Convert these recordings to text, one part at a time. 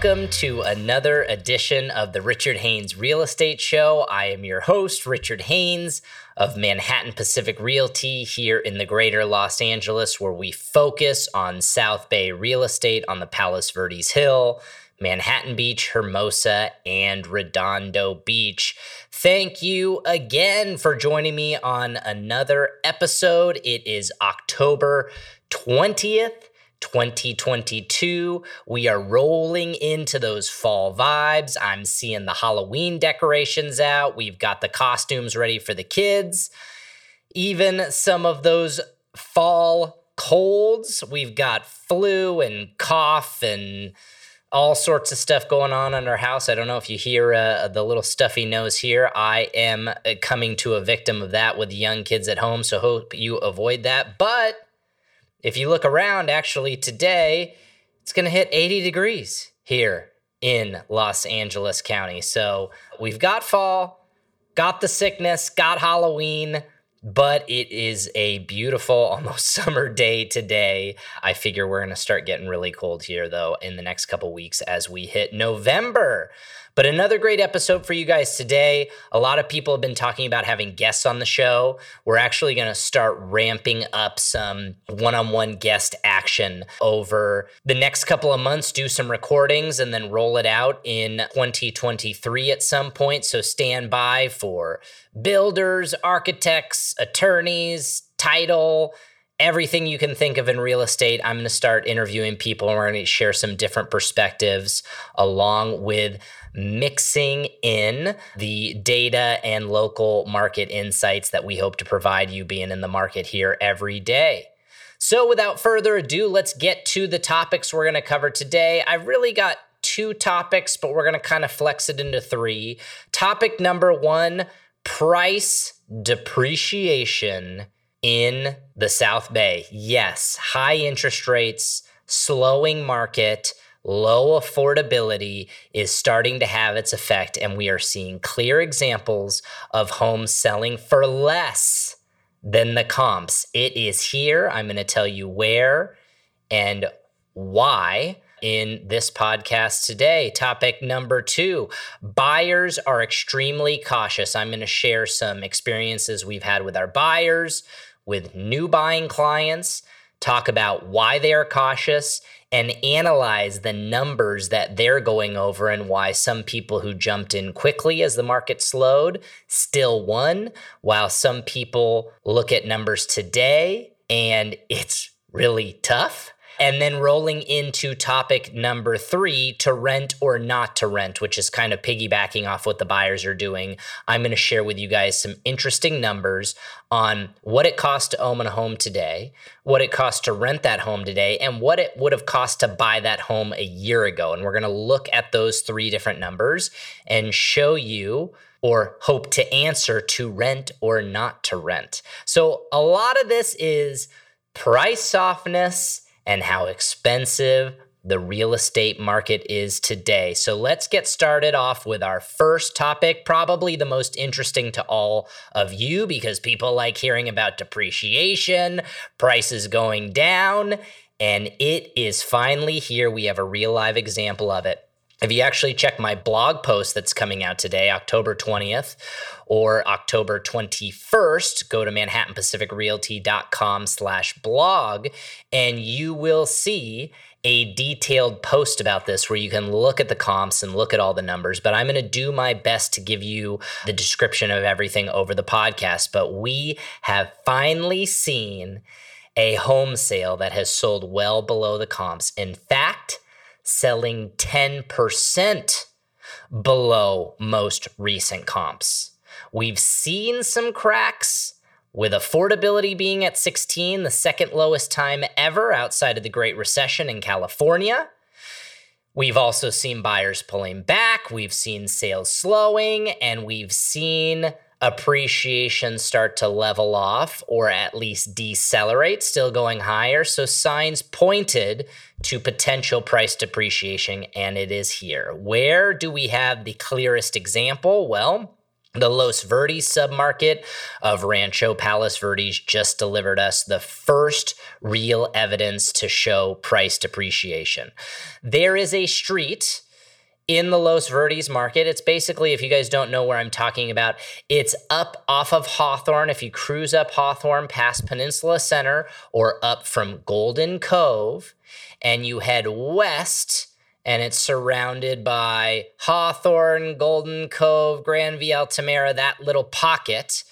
welcome to another edition of the Richard Haynes Real Estate Show. I am your host, Richard Haynes of Manhattan Pacific Realty here in the greater Los Angeles, where we focus on South Bay real estate on the Palos Verdes Hill, Manhattan Beach, Hermosa, and Redondo Beach. Thank you again for joining me on another episode. It is October 20th. 2022. We are rolling into those fall vibes. I'm seeing the Halloween decorations out. We've got the costumes ready for the kids. Even some of those fall colds. We've got flu and cough and all sorts of stuff going on in our house. I don't know if you hear uh, the little stuffy nose here. I am uh, coming to a victim of that with young kids at home, so hope you avoid that. But if you look around, actually, today, it's going to hit 80 degrees here in Los Angeles County. So we've got fall, got the sickness, got Halloween, but it is a beautiful, almost summer day today. I figure we're going to start getting really cold here, though, in the next couple weeks as we hit November. But another great episode for you guys today. A lot of people have been talking about having guests on the show. We're actually going to start ramping up some one on one guest action over the next couple of months, do some recordings, and then roll it out in 2023 at some point. So stand by for builders, architects, attorneys, title everything you can think of in real estate. I'm going to start interviewing people and we're going to share some different perspectives along with mixing in the data and local market insights that we hope to provide you being in the market here every day. So, without further ado, let's get to the topics we're going to cover today. I've really got two topics, but we're going to kind of flex it into three. Topic number one price depreciation in the South Bay. Yes, high interest rates, slowing market low affordability is starting to have its effect, and we are seeing clear examples of homes selling for less than the comps. It is here. I'm going to tell you where and why in this podcast today. Topic number two buyers are extremely cautious. I'm going to share some experiences we've had with our buyers, with new buying clients, talk about why they are cautious and analyze the numbers that they're going over and why some people who jumped in quickly as the market slowed still won, while some people look at numbers today and it's really tough and then rolling into topic number three to rent or not to rent, which is kind of piggybacking off what the buyers are doing. I'm going to share with you guys some interesting numbers on what it costs to own a home today, what it costs to rent that home today, and what it would have cost to buy that home a year ago. And we're going to look at those three different numbers and show you or hope to answer to rent or not to rent. So a lot of this is price softness and how expensive the real estate market is today. So let's get started off with our first topic, probably the most interesting to all of you because people like hearing about depreciation, prices going down, and it is finally here. We have a real live example of it. If you actually check my blog post that's coming out today, October 20th or October 21st, go to manhattanpacificrealty.com slash blog and you will see a detailed post about this where you can look at the comps and look at all the numbers. But I'm going to do my best to give you the description of everything over the podcast. But we have finally seen a home sale that has sold well below the comps. In fact, selling 10% below most recent comps. We've seen some cracks with affordability being at 16, the second lowest time ever outside of the Great Recession in California. We've also seen buyers pulling back, we've seen sales slowing, and we've seen appreciation start to level off or at least decelerate, still going higher. So signs pointed to potential price depreciation, and it is here. Where do we have the clearest example? Well, the Los Verdes submarket of Rancho Palos Verdes just delivered us the first real evidence to show price depreciation. There is a street in the Los Verdes market. It's basically, if you guys don't know where I'm talking about, it's up off of Hawthorne. If you cruise up Hawthorne past Peninsula Center or up from Golden Cove and you head west, and it's surrounded by Hawthorne, Golden Cove, Grand Via Altamira, that little pocket.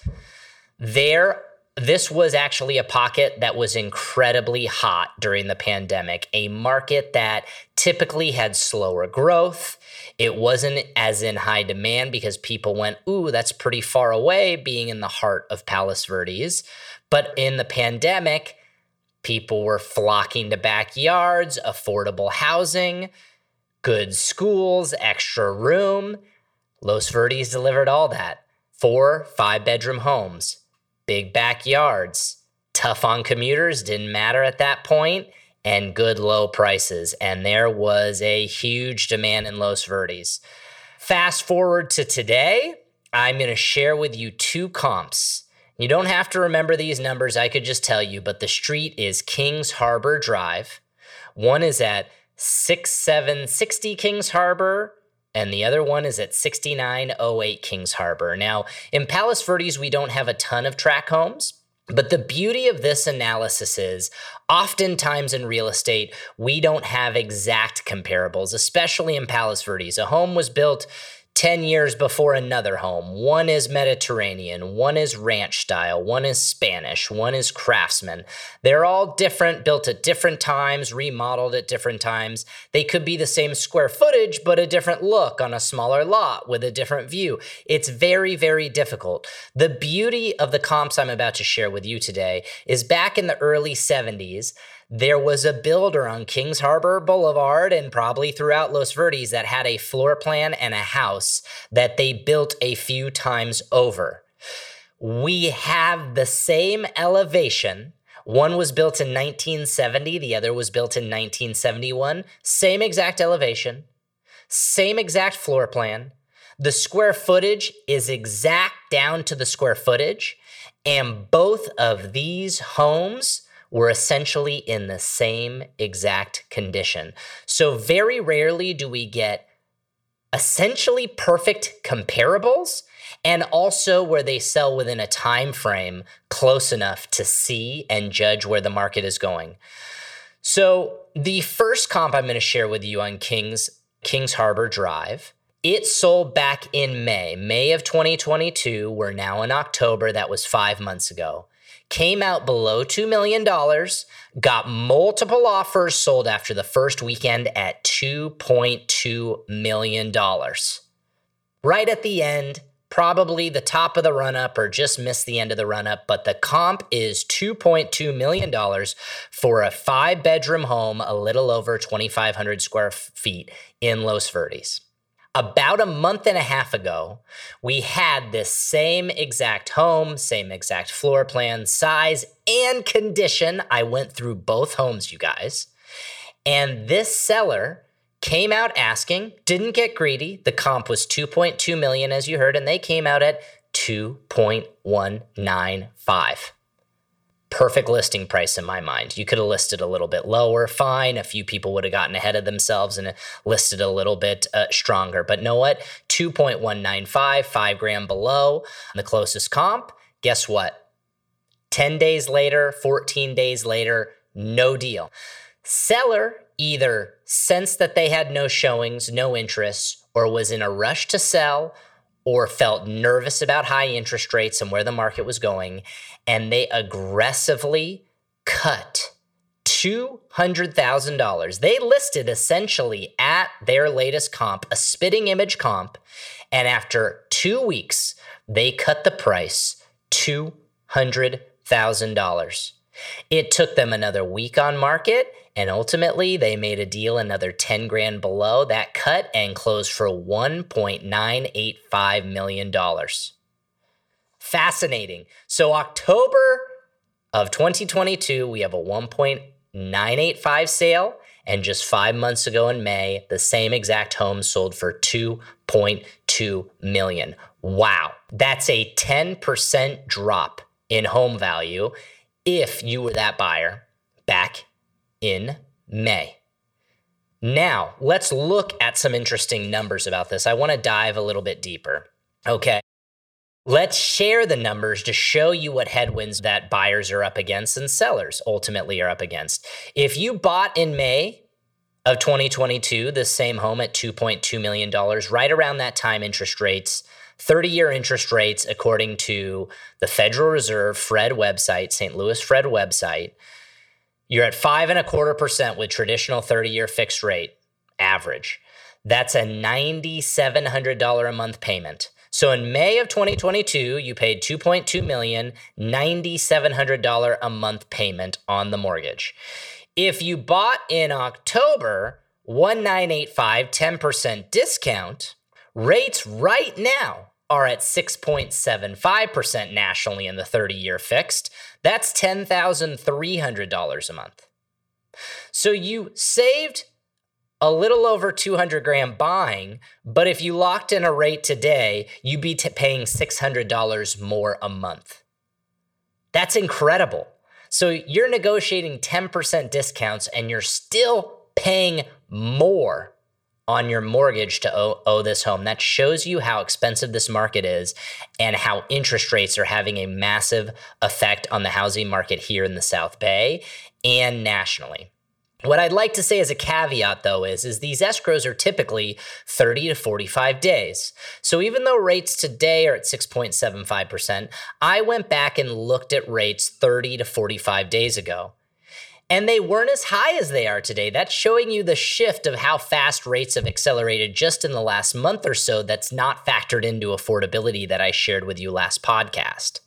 There this was actually a pocket that was incredibly hot during the pandemic, a market that typically had slower growth. It wasn't as in high demand because people went, Ooh, that's pretty far away, being in the heart of Palos Verdes. But in the pandemic, people were flocking to backyards, affordable housing, good schools, extra room. Los Verdes delivered all that. Four five bedroom homes big backyards, tough on commuters, didn't matter at that point, and good low prices. And there was a huge demand in Los Verdes. Fast forward to today, I'm going to share with you two comps. You don't have to remember these numbers, I could just tell you, but the street is Kings Harbor Drive. One is at 6760 Kings Harbor, and the other one is at 6908 Kings Harbor. Now, in Palos Verdes, we don't have a ton of track homes. But the beauty of this analysis is oftentimes in real estate, we don't have exact comparables, especially in Palos Verdes. A home was built 10 years before another home. One is Mediterranean, one is ranch style, one is Spanish, one is craftsman. They're all different, built at different times, remodeled at different times. They could be the same square footage, but a different look on a smaller lot with a different view. It's very, very difficult. The beauty of the comps I'm about to share with you today is back in the early 70s there was a builder on Kings Harbor Boulevard and probably throughout Los Verdes that had a floor plan and a house that they built a few times over. We have the same elevation. One was built in 1970, the other was built in 1971. Same exact elevation, same exact floor plan. The square footage is exact down to the square footage. And both of these homes were essentially in the same exact condition. So, very rarely do we get essentially perfect comparables and also where they sell within a time frame close enough to see and judge where the market is going. So, the first comp I'm going to share with you on Kings Kings Harbor Drive it sold back in May, May of 2022. We're now in October. That was five months ago came out below $2 million, got multiple offers sold after the first weekend at $2.2 million. Right at the end, probably the top of the run up or just missed the end of the run up, but the comp is $2.2 million for a five bedroom home, a little over 2,500 square feet in Los Verdes about a month and a half ago, we had this same exact home, same exact floor plan, size, and condition. I went through both homes, you guys. And this seller came out asking, didn't get greedy. The comp was 2.2 million as you heard and they came out at 2.195 perfect listing price in my mind. You could have listed a little bit lower, fine. A few people would have gotten ahead of themselves and listed a little bit uh, stronger. But know what? 2.195, five grand below the closest comp. Guess what? 10 days later, 14 days later, no deal. Seller either sensed that they had no showings, no interest, or was in a rush to sell or felt nervous about high interest rates and where the market was going, and they aggressively cut $200,000. They listed essentially at their latest comp, a spitting image comp, and after two weeks, they cut the price $200,000. It took them another week on market and ultimately, they made a deal another 10 grand below that cut and closed for $1.985 million. Fascinating. So, October of 2022, we have a 1.985 sale. And just five months ago in May, the same exact home sold for 2.2 million. Wow. That's a 10% drop in home value if you were that buyer back in May. Now, let's look at some interesting numbers about this. I want to dive a little bit deeper. Okay. Let's share the numbers to show you what headwinds that buyers are up against and sellers ultimately are up against. If you bought in May of 2022 the same home at $2.2 million, right around that time, interest rates 30 year interest rates, according to the Federal Reserve Fred website, St. Louis Fred website, you're at five and a quarter percent with traditional 30 year fixed rate average. That's a $9,700 a month payment. So in May of 2022, you paid 2.2 million, $9,700 a month payment on the mortgage. If you bought in October, 1985 10% discount, Rates right now are at 6.75% nationally in the 30 year fixed. That's $10,300 a month. So you saved a little over 200 grand buying, but if you locked in a rate today, you'd be t- paying $600 more a month. That's incredible. So you're negotiating 10% discounts and you're still paying more on your mortgage to owe, owe, this home. That shows you how expensive this market is and how interest rates are having a massive effect on the housing market here in the South Bay and nationally. What I'd like to say as a caveat though is is these escrows are typically 30 to 45 days. So even though rates today are at 6.75%, I went back and looked at rates 30 to 45 days ago and they weren't as high as they are today. That's showing you the shift of how fast rates have accelerated just in the last month or so. That's not factored into affordability that I shared with you last podcast.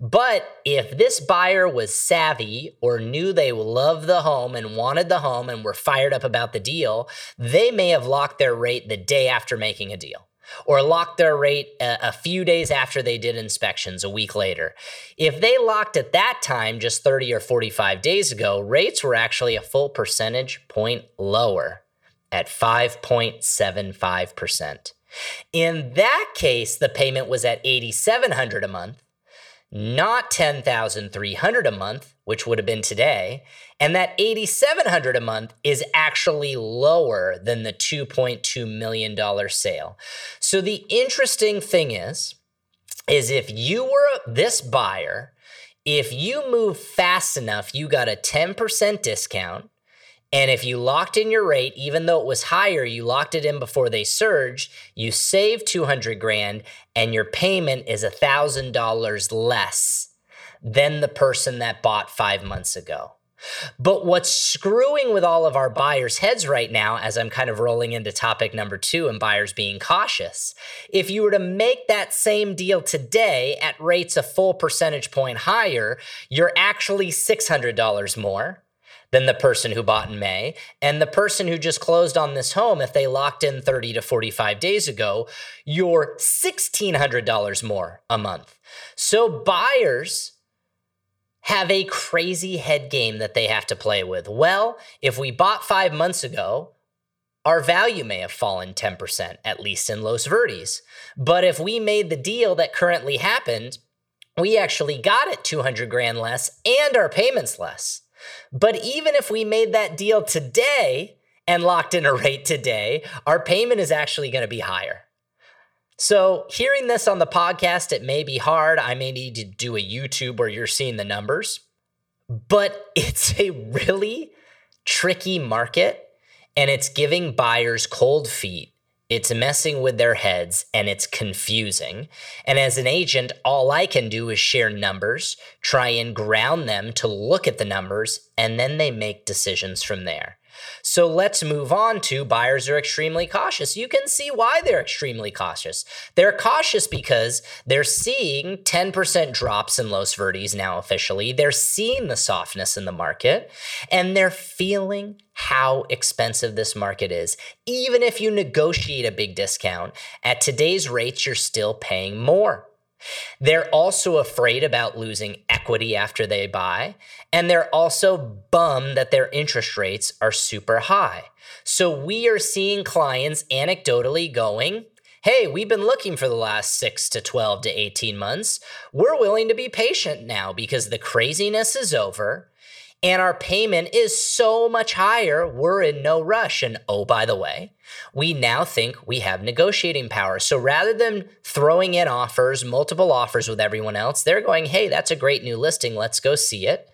But if this buyer was savvy or knew they loved the home and wanted the home and were fired up about the deal, they may have locked their rate the day after making a deal or locked their rate a, a, few days after they did inspections a week later. If they locked at that time just 30 or 45 days ago, rates were actually a full percentage point lower at 5.75%. In that case, the payment was at 8700 a month not 10,300 a month, which would have been today, and that 8,700 a month is actually lower than the 2.2 million dollar sale. So the interesting thing is is if you were this buyer, if you move fast enough, you got a 10% discount and if you locked in your rate, even though it was higher, you locked it in before they surged, you save 200 grand and your payment is $1,000 less than the person that bought five months ago. But what's screwing with all of our buyers' heads right now, as I'm kind of rolling into topic number two and buyers being cautious, if you were to make that same deal today at rates a full percentage point higher, you're actually $600 more than the person who bought in May. And the person who just closed on this home, if they locked in 30 to 45 days ago, you're $1,600 more a month. So buyers have a crazy head game that they have to play with. Well, if we bought five months ago, our value may have fallen 10%, at least in Los Verdes. But if we made the deal that currently happened, we actually got it 200 grand less and our payments less. But even if we made that deal today and locked in a rate today, our payment is actually going to be higher. So, hearing this on the podcast, it may be hard. I may need to do a YouTube where you're seeing the numbers, but it's a really tricky market and it's giving buyers cold feet it's messing with their heads and it's confusing. And as an agent, all I can do is share numbers, try and ground them to look at the numbers, and then they make decisions from there. So let's move on to buyers are extremely cautious. You can see why they're extremely cautious. They're cautious because they're seeing 10% drops in Los Verdes now officially. They're seeing the softness in the market and they're feeling how expensive this market is. Even if you negotiate a big discount, at today's rates, you're still paying more. They're also afraid about losing equity after they buy. And they're also bummed that their interest rates are super high. So we are seeing clients anecdotally going, Hey, we've been looking for the last six to 12 to 18 months. We're willing to be patient now because the craziness is over. And our payment is so much higher, we're in no rush. And oh, by the way, we now think we have negotiating power. So rather than throwing in offers, multiple offers with everyone else, they're going, hey, that's a great new listing. Let's go see it.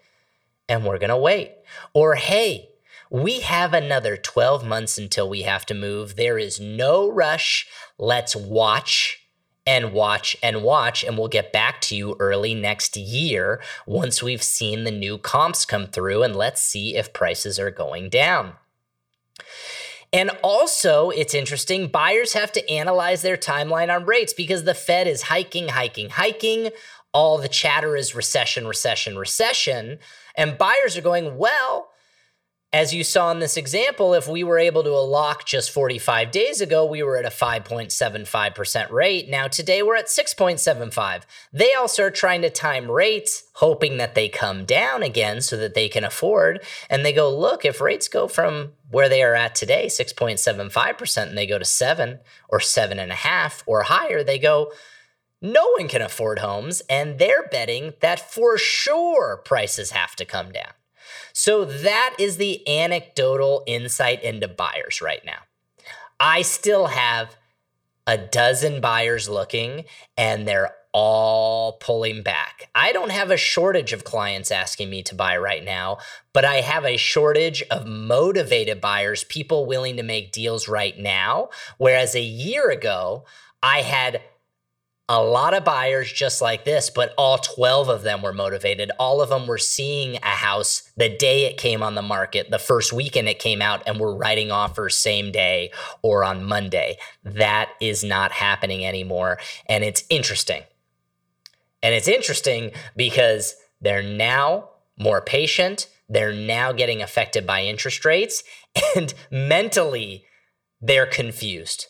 And we're going to wait. Or, hey, we have another 12 months until we have to move. There is no rush. Let's watch and watch and watch, and we'll get back to you early next year once we've seen the new comps come through, and let's see if prices are going down. And also, it's interesting, buyers have to analyze their timeline on rates because the Fed is hiking, hiking, hiking. All the chatter is recession, recession, recession. And buyers are going, well, as you saw in this example, if we were able to lock just 45 days ago, we were at a 5.75% rate. Now today we're at 6.75. They also are trying to time rates, hoping that they come down again so that they can afford. And they go, look, if rates go from where they are at today, 6.75%, and they go to seven or seven and a half or higher, they go, no one can afford homes. And they're betting that for sure prices have to come down. So that is the anecdotal insight into buyers right now. I still have a dozen buyers looking and they're all pulling back. I don't have a shortage of clients asking me to buy right now, but I have a shortage of motivated buyers, people willing to make deals right now. Whereas a year ago, I had a lot of buyers just like this, but all 12 of them were motivated. All of them were seeing a house the day it came on the market, the first weekend it came out, and were writing offers same day or on Monday. That is not happening anymore. And it's interesting. And it's interesting because they're now more patient. They're now getting affected by interest rates, and mentally, they're confused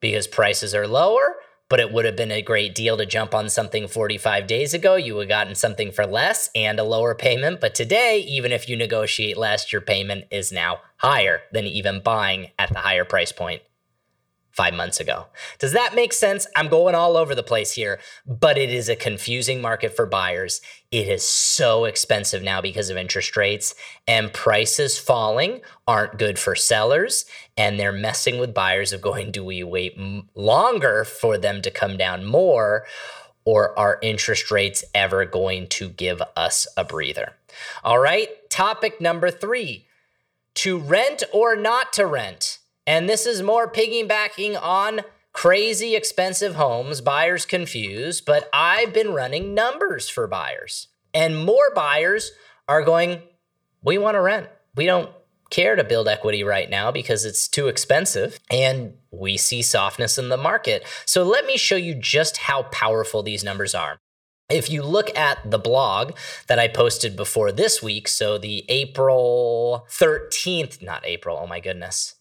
because prices are lower but it would have been a great deal to jump on something 45 days ago. You would have gotten something for less and a lower payment. But today, even if you negotiate less, your payment is now higher than even buying at the higher price point five months ago. Does that make sense? I'm going all over the place here, but it is a confusing market for buyers. It is so expensive now because of interest rates, and prices falling aren't good for sellers. And they're messing with buyers of going, do we wait longer for them to come down more? Or are interest rates ever going to give us a breather? All right, topic number three to rent or not to rent. And this is more piggybacking on crazy expensive homes, buyers confused, but I've been running numbers for buyers. And more buyers are going, we want to rent. We don't care to build equity right now because it's too expensive and we see softness in the market. So let me show you just how powerful these numbers are. If you look at the blog that I posted before this week, so the April 13th, not April, oh my goodness,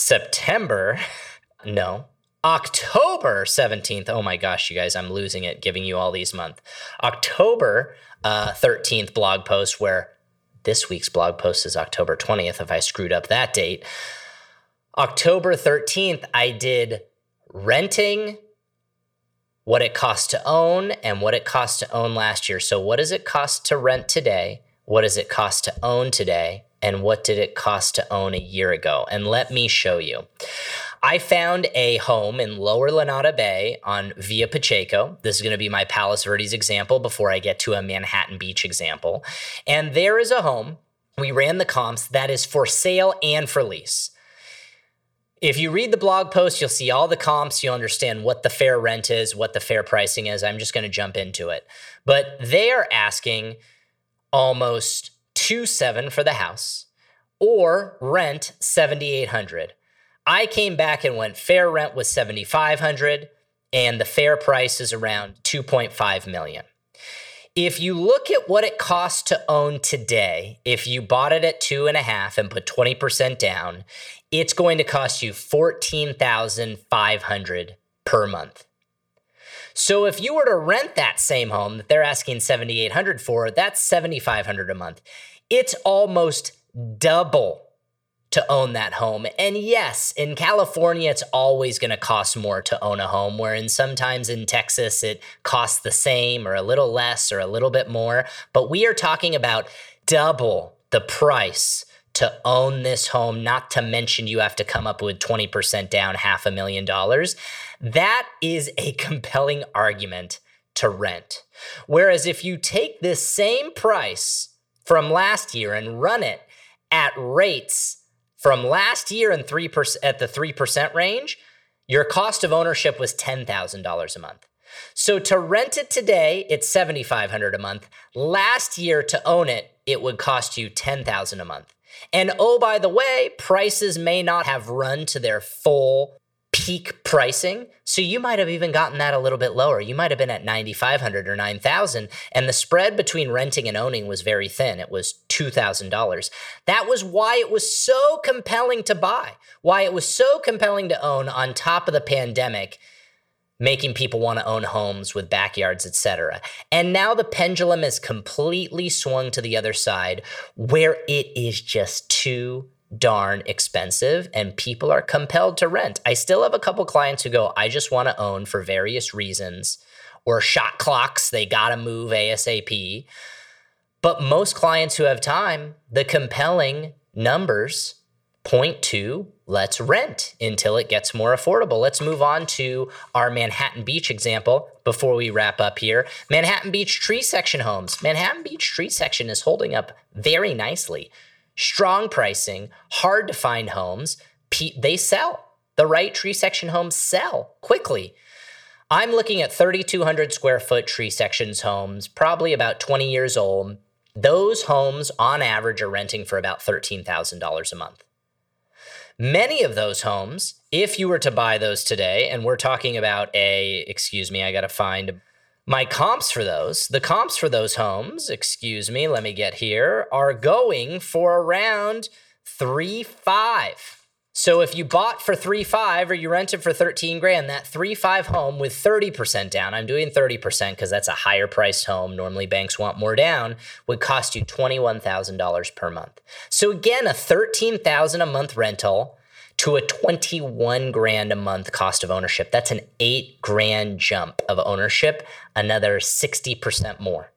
September, no, October 17th. Oh my gosh, you guys, I'm losing it giving you all these months. October uh, 13th blog post, where this week's blog post is October 20th, if I screwed up that date. October 13th, I did renting, what it costs to own, and what it cost to own last year. So, what does it cost to rent today? What does it cost to own today? And what did it cost to own a year ago? And let me show you. I found a home in Lower Lunada Bay on Via Pacheco. This is going to be my Palos Verdes example before I get to a Manhattan Beach example. And there is a home, we ran the comps, that is for sale and for lease. If you read the blog post, you'll see all the comps. You'll understand what the fair rent is, what the fair pricing is. I'm just going to jump into it. But they are asking almost two seven for the house or rent 7800 i came back and went fair rent was 7500 and the fair price is around 2.5 million. If you look at what it costs to own today if you bought it at two and a half and put 20% down it's going to cost you 14500 per month so if you were to rent that same home that they're asking 7800 for, that's 7500 a month. It's almost double to own that home. And yes, in California, it's always going to cost more to own a home, wherein sometimes in Texas, it costs the same or a little less or a little bit more. But we are talking about double the price to own this home, not to mention you have to come up with 20% down, half a million dollars. That is a compelling argument to rent. Whereas if you take this same price from last year and run it at rates from last year and 3% at the 3% range, your cost of ownership was $10,000 a month. So to rent it today, it's 7500 a month. Last year to own it, it would cost you 10,000 a month. And oh by the way, prices may not have run to their full peak pricing. So you might have even gotten that a little bit lower. You might have been at 9500 or 9000 and the spread between renting and owning was very thin. It was $2000. That was why it was so compelling to buy. Why it was so compelling to own on top of the pandemic making people want to own homes with backyards, etc. And now the pendulum has completely swung to the other side where it is just too darn expensive and people are compelled to rent. I still have a couple clients who go, I just want to own for various reasons, or shot clocks, they got to move ASAP. But most clients who have time, the compelling numbers point to let's rent until it gets more affordable. Let's move on to our Manhattan Beach example before we wrap up here. Manhattan Beach tree section homes. Manhattan Beach tree section is holding up very nicely. Strong pricing, hard to find homes. They sell. The right tree section homes sell quickly. I'm looking at 3,200 square foot tree sections homes, probably about 20 years old. Those homes, on average, are renting for about $13,000 a month. Many of those homes, if you were to buy those today, and we're talking about a, excuse me, I got to find my comps for those. The comps for those homes, excuse me, let me get here, are going for around three five. So if you bought for three five or you rented for 13 grand, that three five home with 30% down, I'm doing 30% because that's a higher priced home. Normally banks want more down, would cost you $21,000 per month. So again, a 13,000 a month rental to a 21 grand a month cost of ownership. That's an eight grand jump of ownership, another 60% more.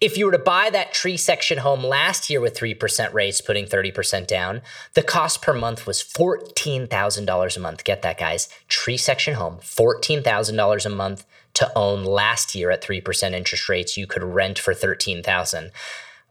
If you were to buy that tree section home last year with 3% rates, putting 30% down, the cost per month was $14,000 a month. Get that, guys. Tree section home, $14,000 a month to own last year at 3% interest rates. You could rent for 13,000.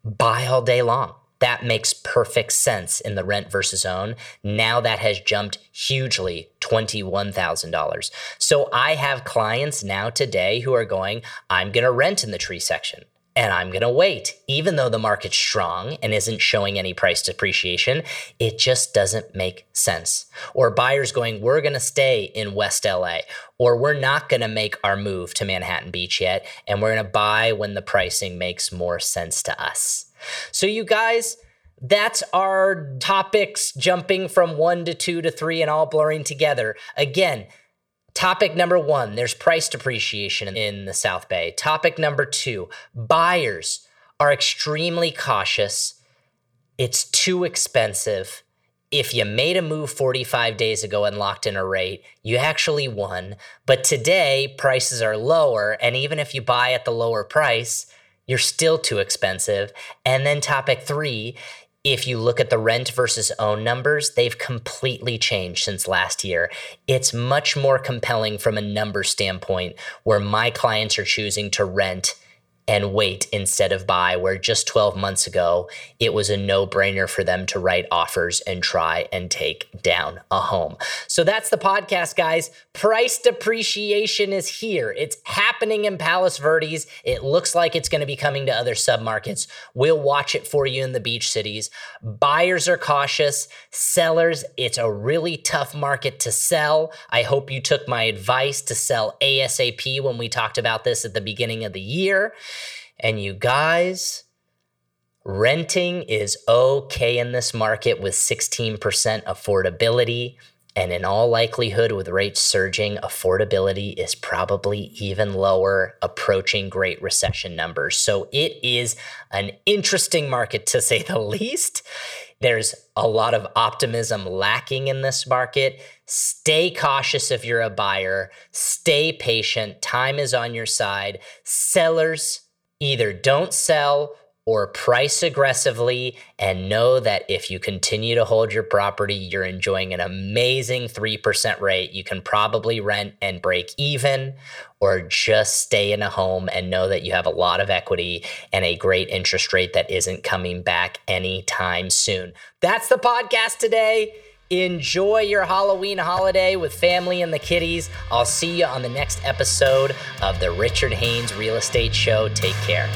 Buy all day long. That makes perfect sense in the rent versus own. Now that has jumped hugely $21,000. So I have clients now today who are going, I'm going to rent in the tree section and I'm going to wait. Even though the market's strong and isn't showing any price depreciation, it just doesn't make sense. Or buyers going, we're going to stay in West LA, or we're not going to make our move to Manhattan Beach yet, and we're going to buy when the pricing makes more sense to us. So, you guys, that's our topics jumping from one to two to three and all blurring together. Again, Topic number one there's price depreciation in the South Bay. Topic number two buyers are extremely cautious. It's too expensive. If you made a move 45 days ago and locked in a rate, you actually won. But today, prices are lower. And even if you buy at the lower price, you're still too expensive. And then topic three if you look at the rent versus own numbers, they've completely changed since last year. It's much more compelling from a number standpoint where my clients are choosing to rent and wait instead of buy, where just 12 months ago, it was a no brainer for them to write offers and try and take down a home. So that's the podcast, guys. Price depreciation is here. It's happening in Palos Verdes. It looks like it's going to be coming to other submarkets. We'll watch it for you in the beach cities. Buyers are cautious, sellers, it's a really tough market to sell. I hope you took my advice to sell ASAP when we talked about this at the beginning of the year. And you guys, renting is okay in this market with 16% affordability. And in all likelihood, with rates surging, affordability is probably even lower, approaching Great Recession numbers. So it is an interesting market to say the least. There's a lot of optimism lacking in this market. Stay cautious if you're a buyer, stay patient. Time is on your side. Sellers, either don't sell or price aggressively and know that if you continue to hold your property, you're enjoying an amazing 3% rate. You can probably rent and break even or just stay in a home and know that you have a lot of equity and a great interest rate that isn't coming back anytime soon. That's the podcast today. Enjoy your Halloween holiday with family and the kiddies. I'll see you on the next episode of the Richard Haynes Real Estate Show. Take care.